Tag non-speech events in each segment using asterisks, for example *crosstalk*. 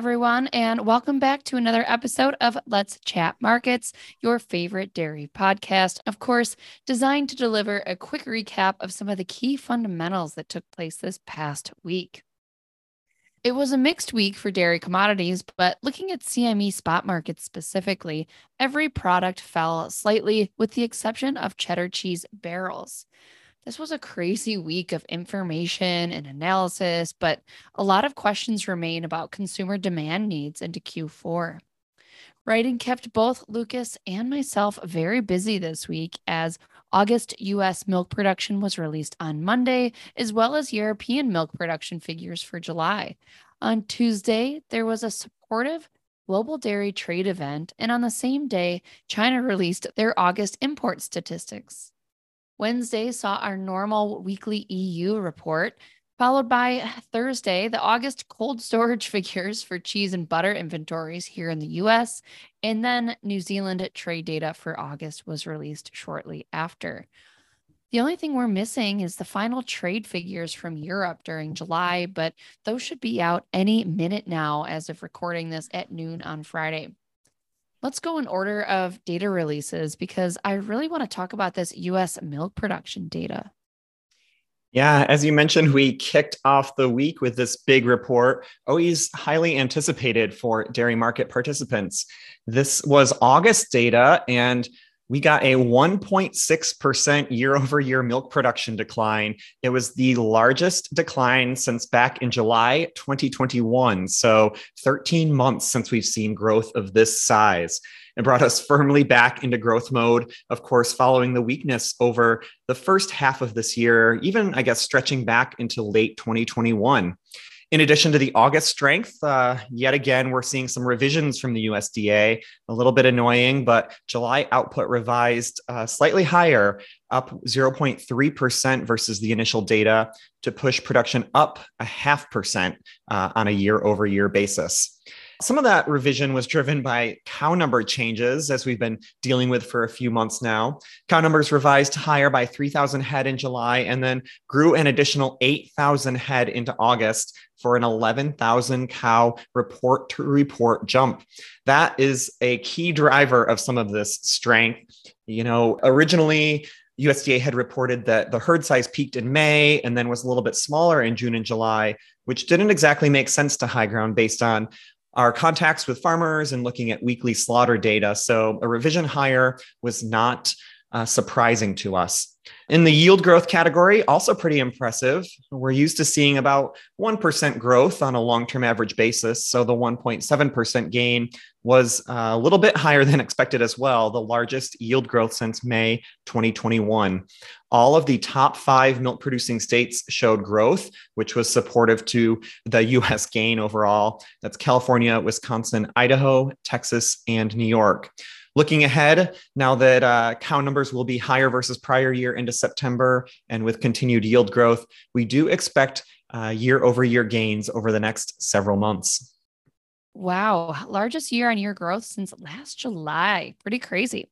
everyone, and welcome back to another episode of Let's Chat Markets, your favorite dairy podcast. Of course, designed to deliver a quick recap of some of the key fundamentals that took place this past week. It was a mixed week for dairy commodities, but looking at CME spot markets specifically, every product fell slightly with the exception of cheddar cheese barrels. This was a crazy week of information and analysis, but a lot of questions remain about consumer demand needs into Q4. Writing kept both Lucas and myself very busy this week as August US milk production was released on Monday, as well as European milk production figures for July. On Tuesday, there was a supportive global dairy trade event, and on the same day, China released their August import statistics. Wednesday saw our normal weekly EU report, followed by Thursday, the August cold *laughs* storage figures for cheese and butter inventories here in the US. And then New Zealand trade data for August was released shortly after. The only thing we're missing is the final trade figures from Europe during July, but those should be out any minute now as of recording this at noon on Friday. Let's go in order of data releases because I really want to talk about this US milk production data. Yeah, as you mentioned, we kicked off the week with this big report, always highly anticipated for dairy market participants. This was August data, and we got a 1.6% year over year milk production decline. It was the largest decline since back in July 2021. So, 13 months since we've seen growth of this size. It brought us firmly back into growth mode, of course, following the weakness over the first half of this year, even, I guess, stretching back into late 2021. In addition to the August strength, uh, yet again, we're seeing some revisions from the USDA, a little bit annoying, but July output revised uh, slightly higher, up 0.3% versus the initial data to push production up a half percent uh, on a year over year basis. Some of that revision was driven by cow number changes, as we've been dealing with for a few months now. Cow numbers revised higher by 3,000 head in July and then grew an additional 8,000 head into August for an 11,000 cow report to report jump. That is a key driver of some of this strength. You know, originally, USDA had reported that the herd size peaked in May and then was a little bit smaller in June and July, which didn't exactly make sense to high ground based on our contacts with farmers and looking at weekly slaughter data. So a revision higher was not uh, surprising to us. In the yield growth category, also pretty impressive. We're used to seeing about 1% growth on a long term average basis. So the 1.7% gain was uh, a little bit higher than *laughs* expected as well, the largest yield growth since May 2021. All of the top five milk producing states showed growth, which was supportive to the US gain overall. That's California, Wisconsin, Idaho, Texas, and New York. Looking ahead, now that uh, cow numbers will be higher versus prior year into September, and with continued yield growth, we do expect year over year gains over the next several months. Wow, largest year on year growth since last July. Pretty crazy.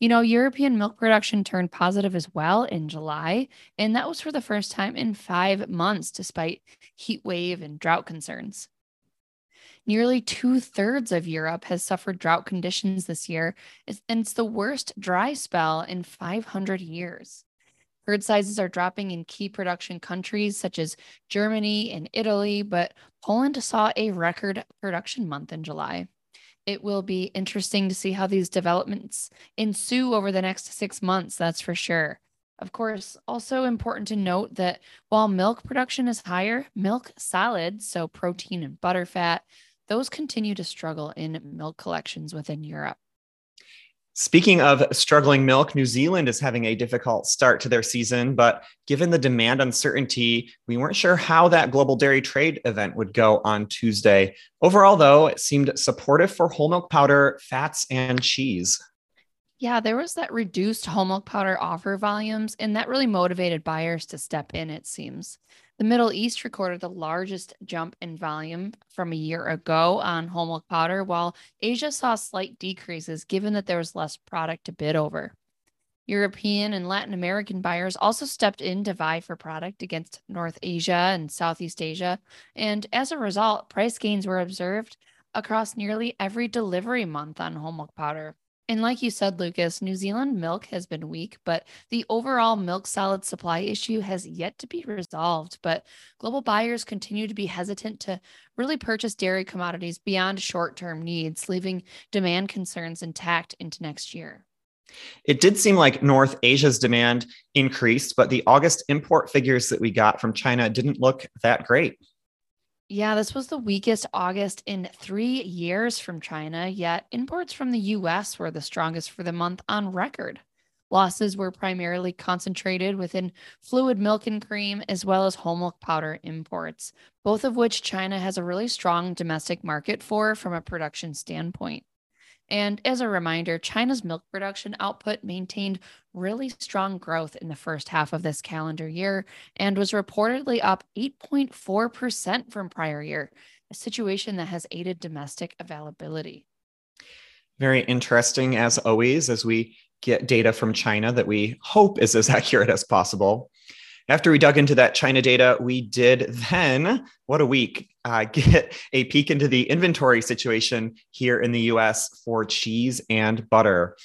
You know, European milk production turned positive as well in July, and that was for the first time in five months, despite heat wave and drought concerns. Nearly two thirds of Europe has suffered drought conditions this year, and it's the worst dry spell in 500 years. Herd sizes are dropping in key production countries such as Germany and Italy, but Poland saw a record production month in July. It will be interesting to see how these developments ensue over the next six months, that's for sure. Of course, also important to note that while milk production is higher, milk solids, so protein and butter fat, those continue to struggle in milk collections within Europe. Speaking of struggling milk, New Zealand is having a difficult start to their season, but given the demand uncertainty, we weren't sure how that global dairy trade event would go on Tuesday. Overall, though, it seemed supportive for whole milk powder, fats, and cheese. Yeah, there was that reduced whole milk powder offer volumes, and that really motivated buyers to step in, it seems. The Middle East recorded the largest jump in volume from a year ago on milk powder, while Asia saw slight decreases given that there was less product to bid over. European and Latin American buyers also stepped in to vie for product against North Asia and Southeast Asia. And as a result, price gains were observed across nearly every delivery month on milk powder. And like you said, Lucas, New Zealand milk has been weak, but the overall milk solid supply issue has yet to be resolved. But global buyers continue to be hesitant to really purchase dairy commodities beyond short term needs, leaving demand concerns intact into next year. It did seem like North Asia's demand increased, but the August import figures that we got from China didn't look that great. Yeah, this was the weakest August in three years from China, yet imports from the US were the strongest for the month on record. Losses were primarily concentrated within fluid milk and cream, as well as whole milk powder imports, both of which China has a really strong domestic market for from a production standpoint. And as a reminder, China's milk production output maintained really strong growth in the first half of this calendar year and was reportedly up 8.4% from prior year, a situation that has aided domestic availability. Very interesting, as always, as we get data from China that we hope is as *laughs* accurate as possible. After we dug into that China data, we did then, what a week, uh, *laughs* get a peek into the inventory situation here in the US for cheese and butter.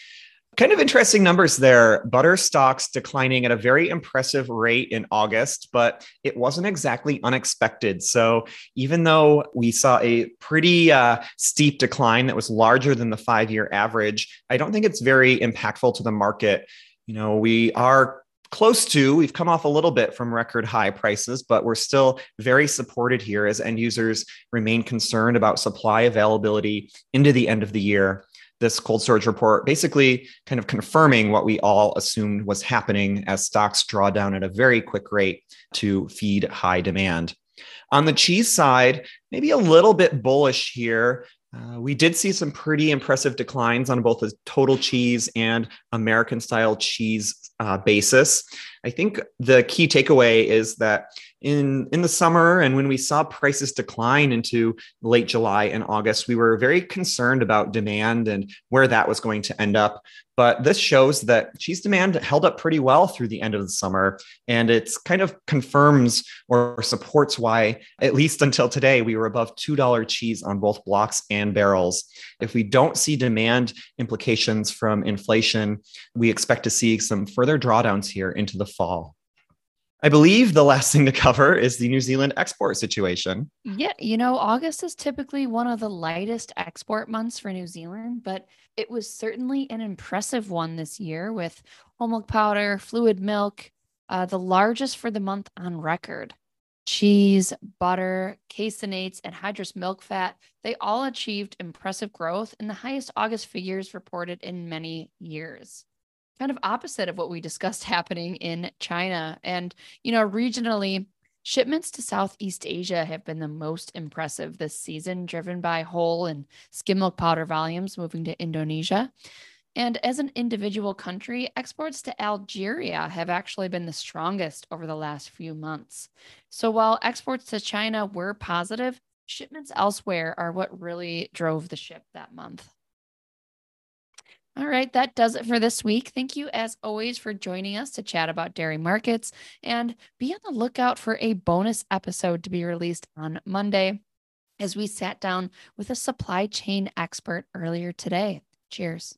Kind of interesting numbers there. Butter stocks declining at a very impressive rate in August, but it wasn't exactly unexpected. So, even though we saw a pretty uh, steep decline that was larger than the five year average, I don't think it's very impactful to the market. You know, we are close to, we've come off a little bit from record high prices, but we're still very supported here as end users remain concerned about supply availability into the end of the year. This cold storage report basically kind of confirming what we all assumed was happening as stocks draw down at a very quick rate to feed high demand. On the cheese side, maybe a little bit bullish here. Uh, we did see some pretty impressive declines on both the total cheese and American style cheese uh, basis. I think the key takeaway is that in in the summer and when we saw prices decline into late July and August, we were very concerned about demand and where that was going to end up. But this shows that cheese demand held up pretty well through the end of the summer. And it's kind of confirms or supports why, at least until today, we were above $2 cheese on both blocks and barrels. If we don't see demand implications from inflation, we expect to see some further drawdowns here into the fall. I believe the last thing to cover is the New Zealand export situation. Yeah, you know, August is typically one of the lightest export months for New Zealand, but it was certainly an impressive one this year with whole milk powder, fluid milk, uh, the largest for the month on record. Cheese, butter, caseinates, and hydrous milk fat, they all achieved impressive growth and the highest August figures reported in many years kind of opposite of what we discussed *laughs* happening in China. And, you know, regionally, shipments to Southeast Asia have been the most impressive this season, driven by whole and skim milk powder volumes moving to Indonesia. And as an individual country, exports to Algeria have actually been the strongest over the last few months. So while exports to China were positive, shipments elsewhere are what really drove the ship that month. All right, that does it for this week. Thank you, as always, for joining us to chat about dairy markets. And be on the lookout for a bonus episode to be released on Monday as we sat down with a supply chain expert earlier today. Cheers.